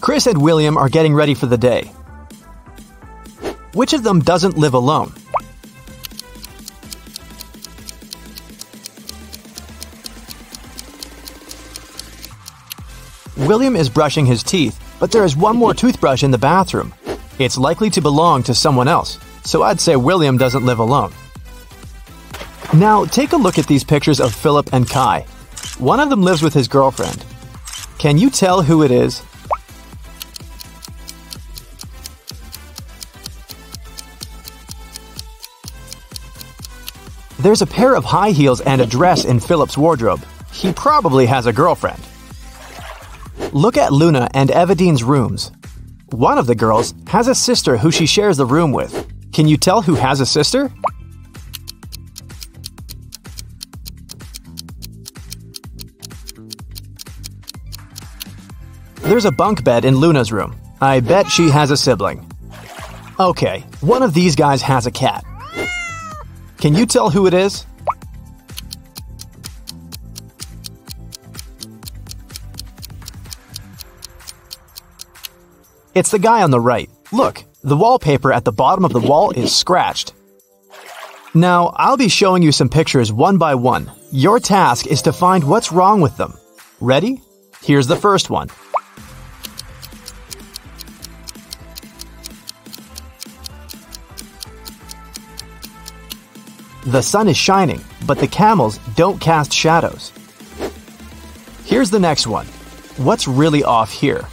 Chris and William are getting ready for the day. Which of them doesn't live alone? William is brushing his teeth, but there is one more toothbrush in the bathroom. It's likely to belong to someone else, so I'd say William doesn't live alone. Now, take a look at these pictures of Philip and Kai. One of them lives with his girlfriend. Can you tell who it is? There's a pair of high heels and a dress in Philip's wardrobe. He probably has a girlfriend. Look at Luna and Evadine's rooms. One of the girls has a sister who she shares the room with. Can you tell who has a sister? There's a bunk bed in Luna's room. I bet she has a sibling. Okay, one of these guys has a cat. Can you tell who it is? It's the guy on the right. Look, the wallpaper at the bottom of the wall is scratched. Now, I'll be showing you some pictures one by one. Your task is to find what's wrong with them. Ready? Here's the first one. The sun is shining, but the camels don't cast shadows. Here's the next one. What's really off here?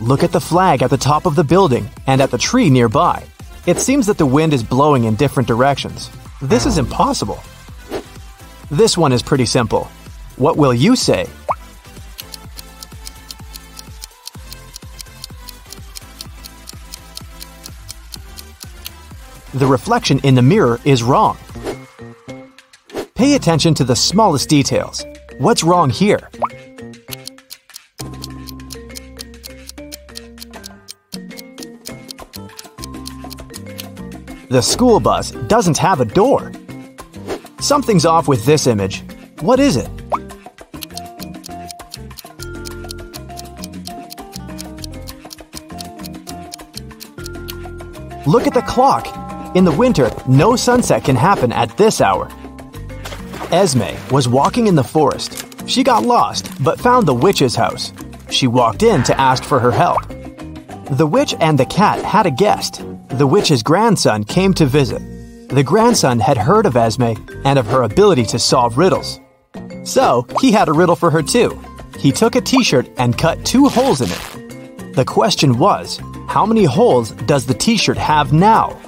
Look at the flag at the top of the building and at the tree nearby. It seems that the wind is blowing in different directions. This is impossible. This one is pretty simple. What will you say? The reflection in the mirror is wrong. Pay attention to the smallest details. What's wrong here? The school bus doesn't have a door. Something's off with this image. What is it? Look at the clock. In the winter, no sunset can happen at this hour. Esme was walking in the forest. She got lost, but found the witch's house. She walked in to ask for her help. The witch and the cat had a guest. The witch's grandson came to visit. The grandson had heard of Esme and of her ability to solve riddles. So, he had a riddle for her too. He took a t shirt and cut two holes in it. The question was how many holes does the t shirt have now?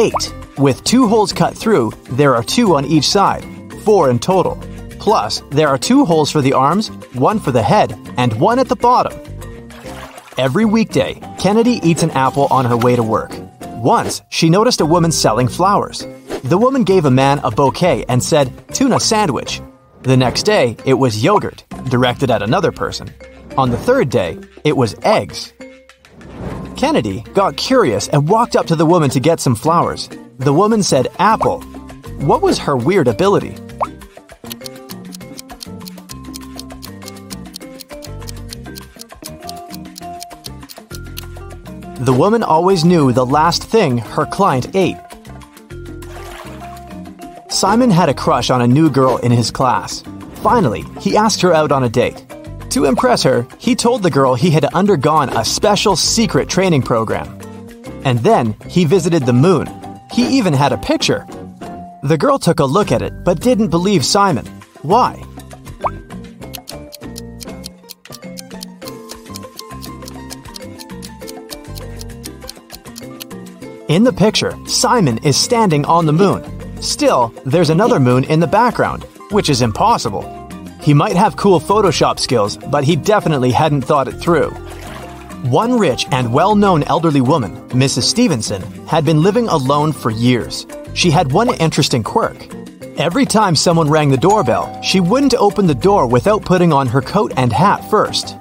Eight. With two holes cut through, there are two on each side, four in total. Plus, there are two holes for the arms, one for the head, and one at the bottom. Every weekday, Kennedy eats an apple on her way to work. Once, she noticed a woman selling flowers. The woman gave a man a bouquet and said, tuna sandwich. The next day, it was yogurt, directed at another person. On the third day, it was eggs. Kennedy got curious and walked up to the woman to get some flowers. The woman said apple. What was her weird ability? The woman always knew the last thing her client ate. Simon had a crush on a new girl in his class. Finally, he asked her out on a date. To impress her, he told the girl he had undergone a special secret training program. And then he visited the moon. He even had a picture. The girl took a look at it but didn't believe Simon. Why? In the picture, Simon is standing on the moon. Still, there's another moon in the background, which is impossible. He might have cool Photoshop skills, but he definitely hadn't thought it through. One rich and well known elderly woman, Mrs. Stevenson, had been living alone for years. She had one interesting quirk. Every time someone rang the doorbell, she wouldn't open the door without putting on her coat and hat first.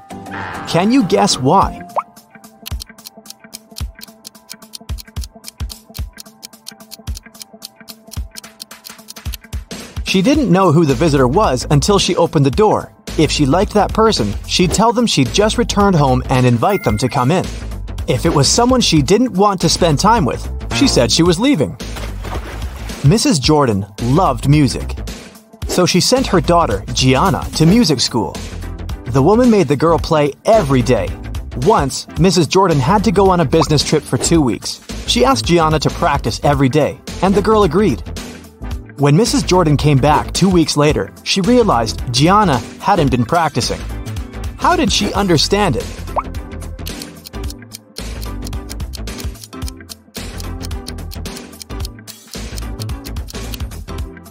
Can you guess why? She didn't know who the visitor was until she opened the door. If she liked that person, she'd tell them she'd just returned home and invite them to come in. If it was someone she didn't want to spend time with, she said she was leaving. Mrs. Jordan loved music, so she sent her daughter, Gianna, to music school. The woman made the girl play every day. Once, Mrs. Jordan had to go on a business trip for two weeks. She asked Gianna to practice every day, and the girl agreed. When Mrs. Jordan came back two weeks later, she realized Gianna hadn't been practicing. How did she understand it?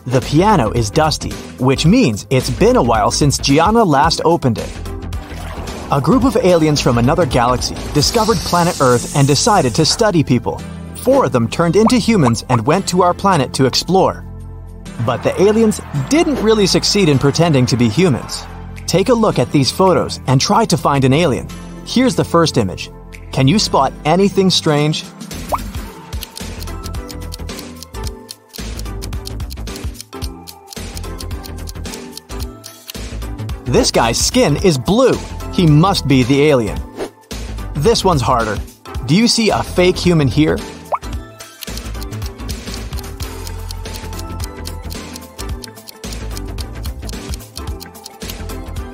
The piano is dusty, which means it's been a while since Gianna last opened it. A group of aliens from another galaxy discovered planet Earth and decided to study people. Four of them turned into humans and went to our planet to explore. But the aliens didn't really succeed in pretending to be humans. Take a look at these photos and try to find an alien. Here's the first image. Can you spot anything strange? This guy's skin is blue. He must be the alien. This one's harder. Do you see a fake human here?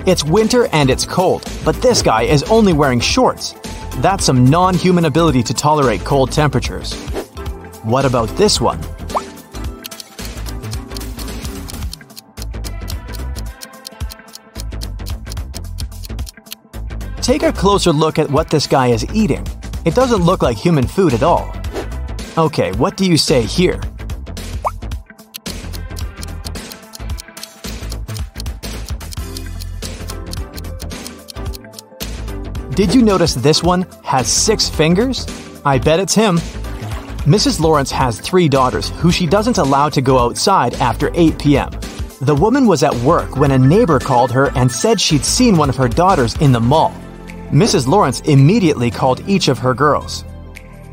It's winter and it's cold, but this guy is only wearing shorts. That's some non human ability to tolerate cold temperatures. What about this one? Take a closer look at what this guy is eating. It doesn't look like human food at all. Okay, what do you say here? Did you notice this one has six fingers? I bet it's him. Mrs. Lawrence has three daughters who she doesn't allow to go outside after 8 p.m. The woman was at work when a neighbor called her and said she'd seen one of her daughters in the mall. Mrs. Lawrence immediately called each of her girls.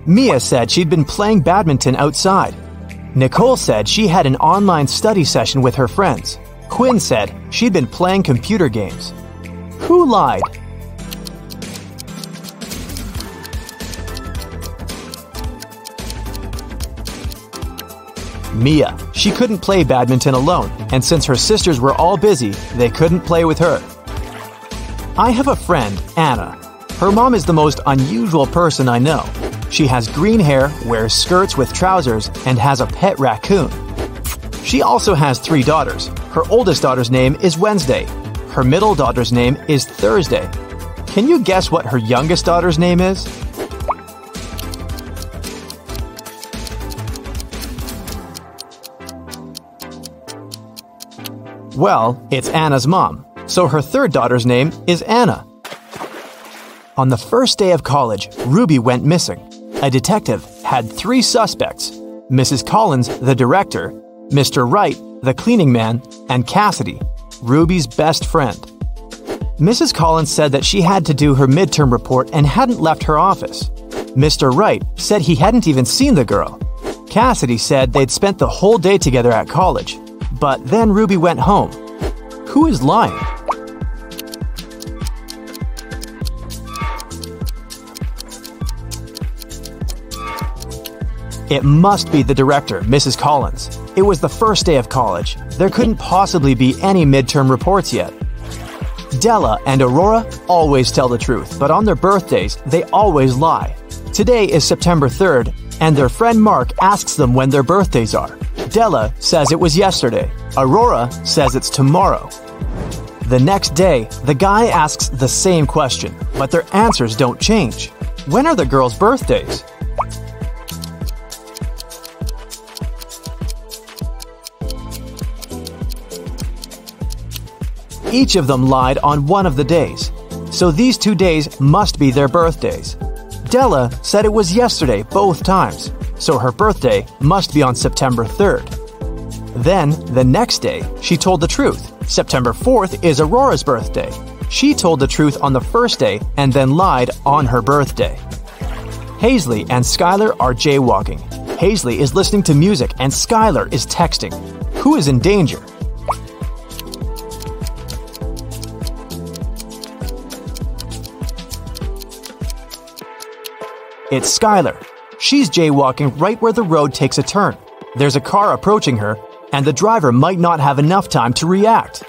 Mia said she'd been playing badminton outside. Nicole said she had an online study session with her friends. Quinn said she'd been playing computer games. Who lied? Mia. She couldn't play badminton alone, and since her sisters were all busy, they couldn't play with her. I have a friend, Anna. Her mom is the most unusual person I know. She has green hair, wears skirts with trousers, and has a pet raccoon. She also has three daughters. Her oldest daughter's name is Wednesday. Her middle daughter's name is Thursday. Can you guess what her youngest daughter's name is? Well, it's Anna's mom, so her third daughter's name is Anna. On the first day of college, Ruby went missing. A detective had three suspects Mrs. Collins, the director, Mr. Wright, the cleaning man, and Cassidy, Ruby's best friend. Mrs. Collins said that she had to do her midterm report and hadn't left her office. Mr. Wright said he hadn't even seen the girl. Cassidy said they'd spent the whole day together at college. But then Ruby went home. Who is lying? It must be the director, Mrs. Collins. It was the first day of college. There couldn't possibly be any midterm reports yet. Della and Aurora always tell the truth, but on their birthdays, they always lie. Today is September 3rd, and their friend Mark asks them when their birthdays are. Della says it was yesterday. Aurora says it's tomorrow. The next day, the guy asks the same question, but their answers don't change. When are the girls' birthdays? Each of them lied on one of the days, so these two days must be their birthdays. Della said it was yesterday both times, so her birthday must be on September 3rd. Then, the next day, she told the truth. September 4th is Aurora's birthday. She told the truth on the first day and then lied on her birthday. Hazley and Skylar are jaywalking. Hazley is listening to music and Skylar is texting. Who is in danger? It's Skylar. She's jaywalking right where the road takes a turn. There's a car approaching her, and the driver might not have enough time to react.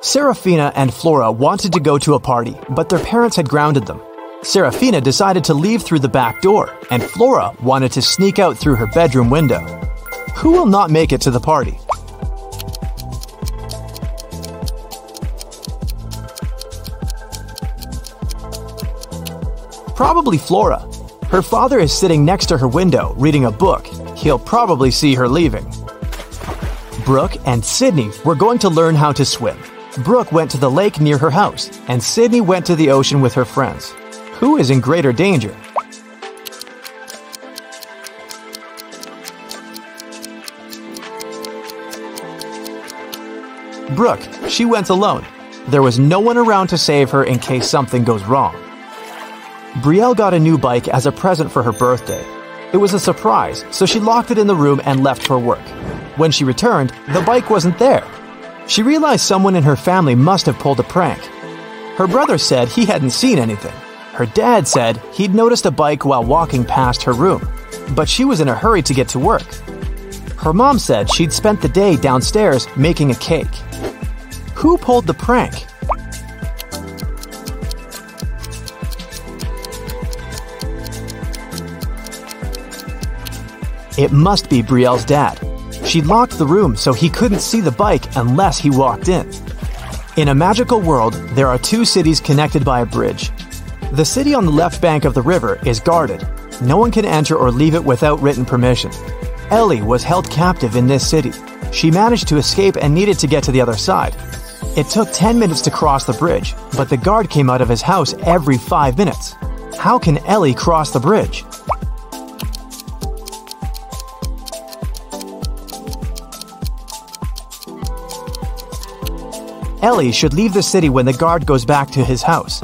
Serafina and Flora wanted to go to a party, but their parents had grounded them. Serafina decided to leave through the back door, and Flora wanted to sneak out through her bedroom window. Who will not make it to the party? Probably Flora. Her father is sitting next to her window reading a book. He'll probably see her leaving. Brooke and Sydney were going to learn how to swim. Brooke went to the lake near her house, and Sydney went to the ocean with her friends. Who is in greater danger? Brooke, she went alone. There was no one around to save her in case something goes wrong. Brielle got a new bike as a present for her birthday. It was a surprise, so she locked it in the room and left for work. When she returned, the bike wasn't there. She realized someone in her family must have pulled a prank. Her brother said he hadn't seen anything. Her dad said he'd noticed a bike while walking past her room, but she was in a hurry to get to work. Her mom said she'd spent the day downstairs making a cake. Who pulled the prank? It must be Brielle's dad. She locked the room so he couldn't see the bike unless he walked in. In a magical world, there are two cities connected by a bridge. The city on the left bank of the river is guarded. No one can enter or leave it without written permission. Ellie was held captive in this city. She managed to escape and needed to get to the other side. It took 10 minutes to cross the bridge, but the guard came out of his house every 5 minutes. How can Ellie cross the bridge? Ellie should leave the city when the guard goes back to his house.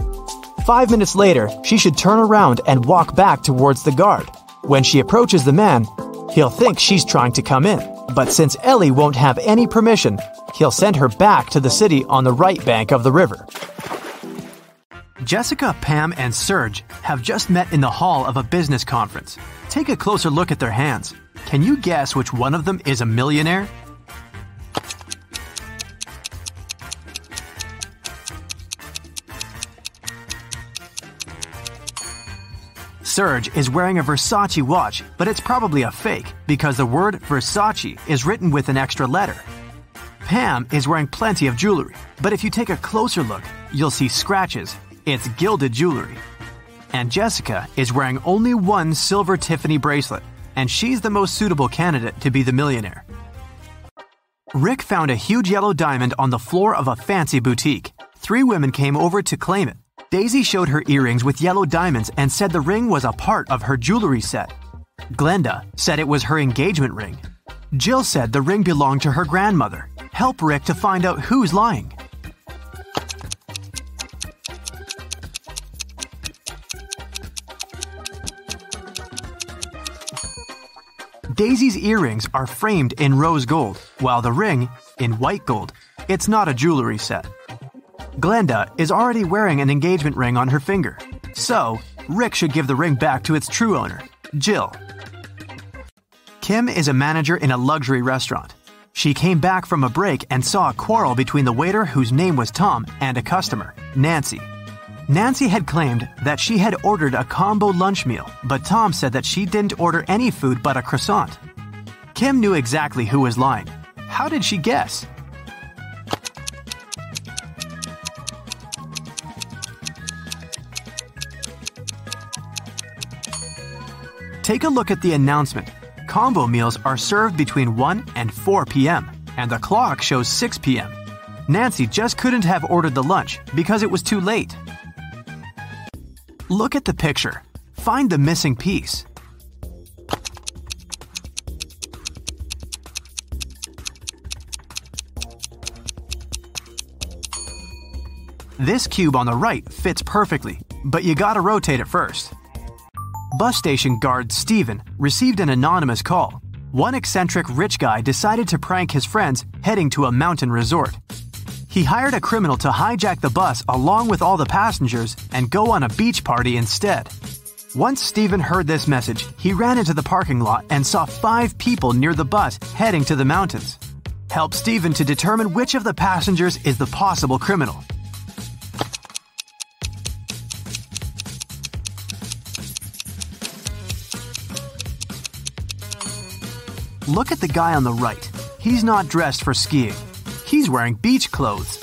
Five minutes later, she should turn around and walk back towards the guard. When she approaches the man, he'll think she's trying to come in. But since Ellie won't have any permission, he'll send her back to the city on the right bank of the river. Jessica, Pam, and Serge have just met in the hall of a business conference. Take a closer look at their hands. Can you guess which one of them is a millionaire? Serge is wearing a Versace watch, but it's probably a fake because the word Versace is written with an extra letter. Pam is wearing plenty of jewelry, but if you take a closer look, you'll see scratches. It's gilded jewelry. And Jessica is wearing only one silver Tiffany bracelet, and she's the most suitable candidate to be the millionaire. Rick found a huge yellow diamond on the floor of a fancy boutique. Three women came over to claim it. Daisy showed her earrings with yellow diamonds and said the ring was a part of her jewelry set. Glenda said it was her engagement ring. Jill said the ring belonged to her grandmother. Help Rick to find out who's lying. Daisy's earrings are framed in rose gold, while the ring in white gold. It's not a jewelry set. Glenda is already wearing an engagement ring on her finger. So, Rick should give the ring back to its true owner, Jill. Kim is a manager in a luxury restaurant. She came back from a break and saw a quarrel between the waiter, whose name was Tom, and a customer, Nancy. Nancy had claimed that she had ordered a combo lunch meal, but Tom said that she didn't order any food but a croissant. Kim knew exactly who was lying. How did she guess? Take a look at the announcement. Combo meals are served between 1 and 4 p.m., and the clock shows 6 p.m. Nancy just couldn't have ordered the lunch because it was too late. Look at the picture. Find the missing piece. This cube on the right fits perfectly, but you gotta rotate it first. Bus station guard Steven received an anonymous call. One eccentric rich guy decided to prank his friends heading to a mountain resort. He hired a criminal to hijack the bus along with all the passengers and go on a beach party instead. Once Steven heard this message, he ran into the parking lot and saw five people near the bus heading to the mountains. Help Steven to determine which of the passengers is the possible criminal. Look at the guy on the right. He's not dressed for skiing. He's wearing beach clothes.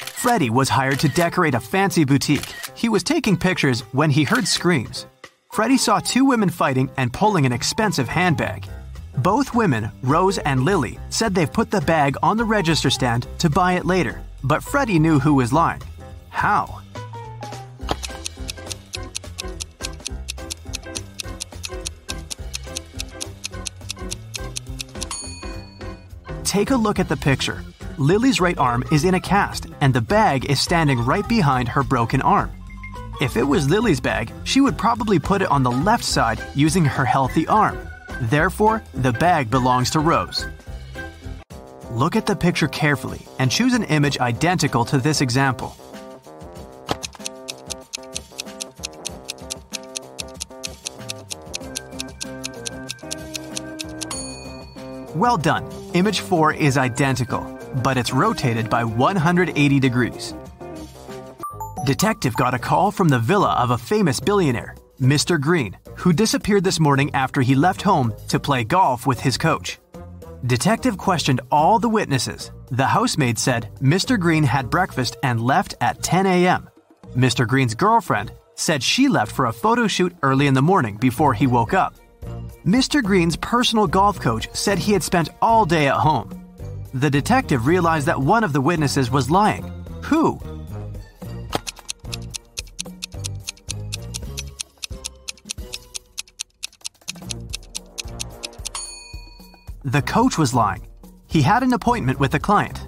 Freddie was hired to decorate a fancy boutique. He was taking pictures when he heard screams. Freddie saw two women fighting and pulling an expensive handbag. Both women, Rose and Lily, said they've put the bag on the register stand to buy it later, but Freddie knew who was lying. How? Take a look at the picture. Lily's right arm is in a cast, and the bag is standing right behind her broken arm. If it was Lily's bag, she would probably put it on the left side using her healthy arm. Therefore, the bag belongs to Rose. Look at the picture carefully and choose an image identical to this example. Well done. Image 4 is identical, but it's rotated by 180 degrees. Detective got a call from the villa of a famous billionaire, Mr. Green, who disappeared this morning after he left home to play golf with his coach. Detective questioned all the witnesses. The housemaid said Mr. Green had breakfast and left at 10 a.m. Mr. Green's girlfriend said she left for a photo shoot early in the morning before he woke up. Mr. Green's personal golf coach said he had spent all day at home. The detective realized that one of the witnesses was lying. Who? The coach was lying. He had an appointment with a client.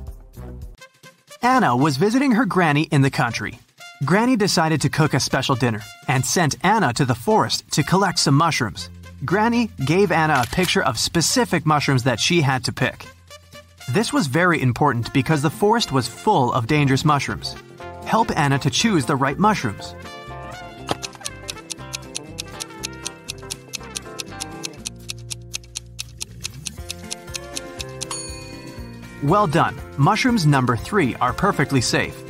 Anna was visiting her granny in the country. Granny decided to cook a special dinner and sent Anna to the forest to collect some mushrooms. Granny gave Anna a picture of specific mushrooms that she had to pick. This was very important because the forest was full of dangerous mushrooms. Help Anna to choose the right mushrooms. Well done. Mushrooms number three are perfectly safe.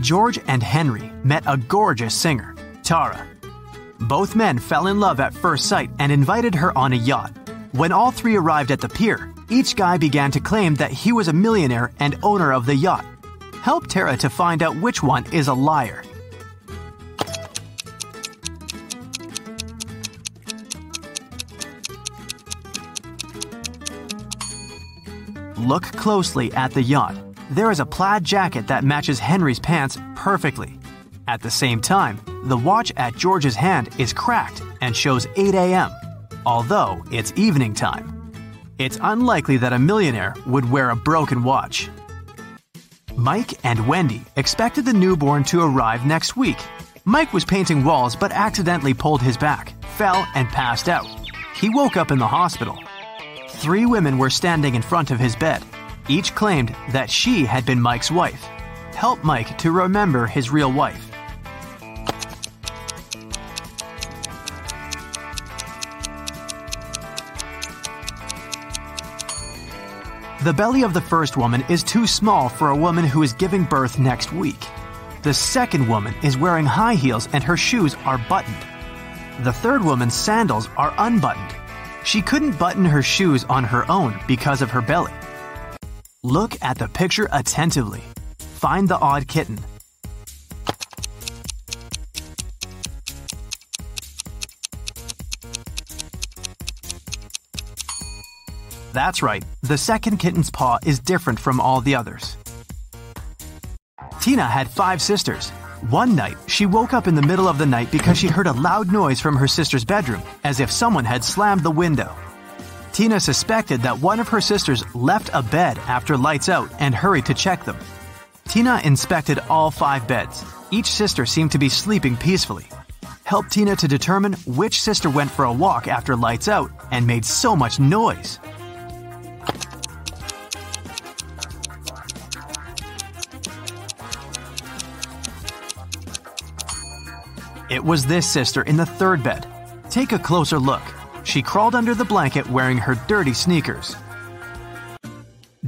George and Henry met a gorgeous singer, Tara. Both men fell in love at first sight and invited her on a yacht. When all three arrived at the pier, each guy began to claim that he was a millionaire and owner of the yacht. Help Tara to find out which one is a liar. Look closely at the yacht. There is a plaid jacket that matches Henry's pants perfectly. At the same time, the watch at George's hand is cracked and shows 8 a.m., although it's evening time. It's unlikely that a millionaire would wear a broken watch. Mike and Wendy expected the newborn to arrive next week. Mike was painting walls but accidentally pulled his back, fell, and passed out. He woke up in the hospital. Three women were standing in front of his bed. Each claimed that she had been Mike's wife. Help Mike to remember his real wife. The belly of the first woman is too small for a woman who is giving birth next week. The second woman is wearing high heels and her shoes are buttoned. The third woman's sandals are unbuttoned. She couldn't button her shoes on her own because of her belly. Look at the picture attentively. Find the odd kitten. That's right, the second kitten's paw is different from all the others. Tina had five sisters. One night, she woke up in the middle of the night because she heard a loud noise from her sister's bedroom, as if someone had slammed the window. Tina suspected that one of her sisters left a bed after lights out and hurried to check them. Tina inspected all five beds. Each sister seemed to be sleeping peacefully. Helped Tina to determine which sister went for a walk after lights out and made so much noise. It was this sister in the third bed. Take a closer look. She crawled under the blanket wearing her dirty sneakers.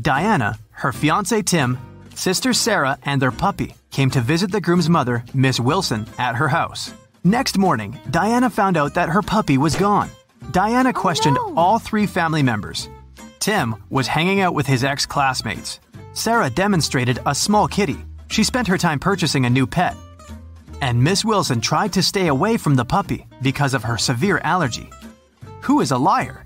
Diana, her fiance Tim, sister Sarah, and their puppy came to visit the groom's mother, Miss Wilson, at her house. Next morning, Diana found out that her puppy was gone. Diana oh, questioned no. all three family members. Tim was hanging out with his ex classmates. Sarah demonstrated a small kitty. She spent her time purchasing a new pet. And Miss Wilson tried to stay away from the puppy because of her severe allergy. Who is a liar?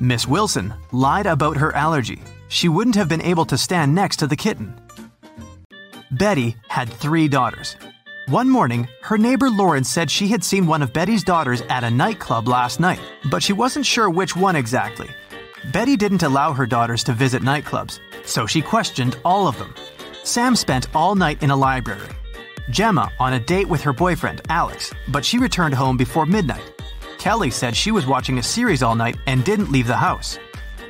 Miss Wilson lied about her allergy. She wouldn't have been able to stand next to the kitten. Betty had three daughters. One morning, her neighbor Lauren said she had seen one of Betty's daughters at a nightclub last night, but she wasn't sure which one exactly. Betty didn't allow her daughters to visit nightclubs, so she questioned all of them. Sam spent all night in a library. Gemma on a date with her boyfriend, Alex, but she returned home before midnight. Kelly said she was watching a series all night and didn't leave the house.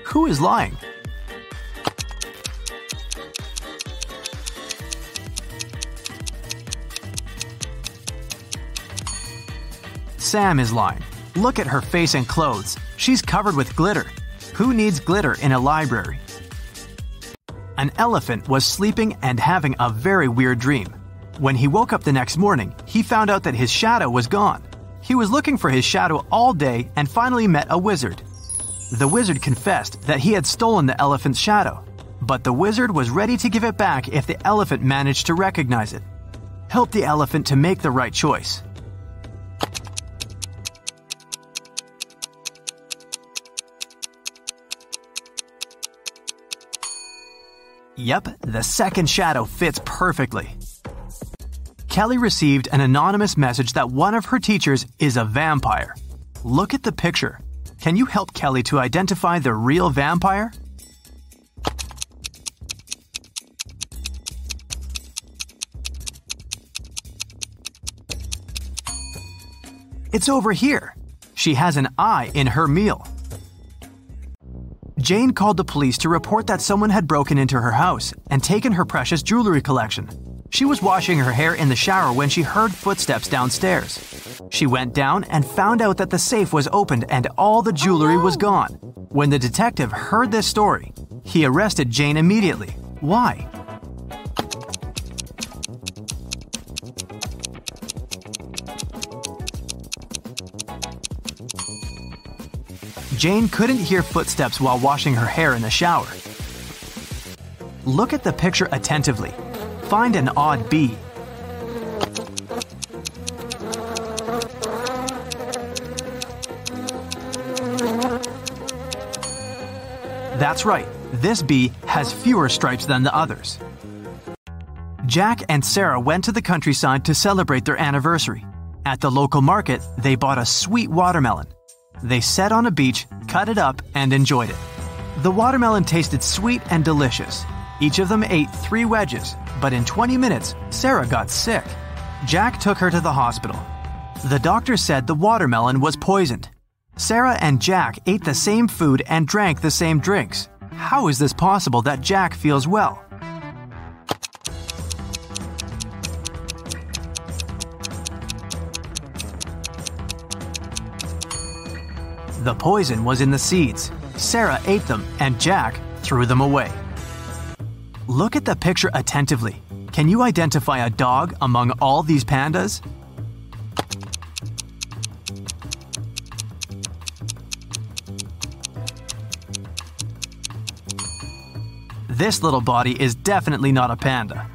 Who is lying? Sam is lying. Look at her face and clothes. She's covered with glitter. Who needs glitter in a library? An elephant was sleeping and having a very weird dream. When he woke up the next morning, he found out that his shadow was gone. He was looking for his shadow all day and finally met a wizard. The wizard confessed that he had stolen the elephant's shadow, but the wizard was ready to give it back if the elephant managed to recognize it. Help the elephant to make the right choice. Yep, the second shadow fits perfectly. Kelly received an anonymous message that one of her teachers is a vampire. Look at the picture. Can you help Kelly to identify the real vampire? It's over here. She has an eye in her meal. Jane called the police to report that someone had broken into her house and taken her precious jewelry collection. She was washing her hair in the shower when she heard footsteps downstairs. She went down and found out that the safe was opened and all the jewelry was gone. When the detective heard this story, he arrested Jane immediately. Why? Jane couldn't hear footsteps while washing her hair in the shower. Look at the picture attentively. Find an odd bee. That's right, this bee has fewer stripes than the others. Jack and Sarah went to the countryside to celebrate their anniversary. At the local market, they bought a sweet watermelon. They sat on a beach, cut it up, and enjoyed it. The watermelon tasted sweet and delicious. Each of them ate three wedges, but in 20 minutes, Sarah got sick. Jack took her to the hospital. The doctor said the watermelon was poisoned. Sarah and Jack ate the same food and drank the same drinks. How is this possible that Jack feels well? The poison was in the seeds. Sarah ate them and Jack threw them away. Look at the picture attentively. Can you identify a dog among all these pandas? This little body is definitely not a panda.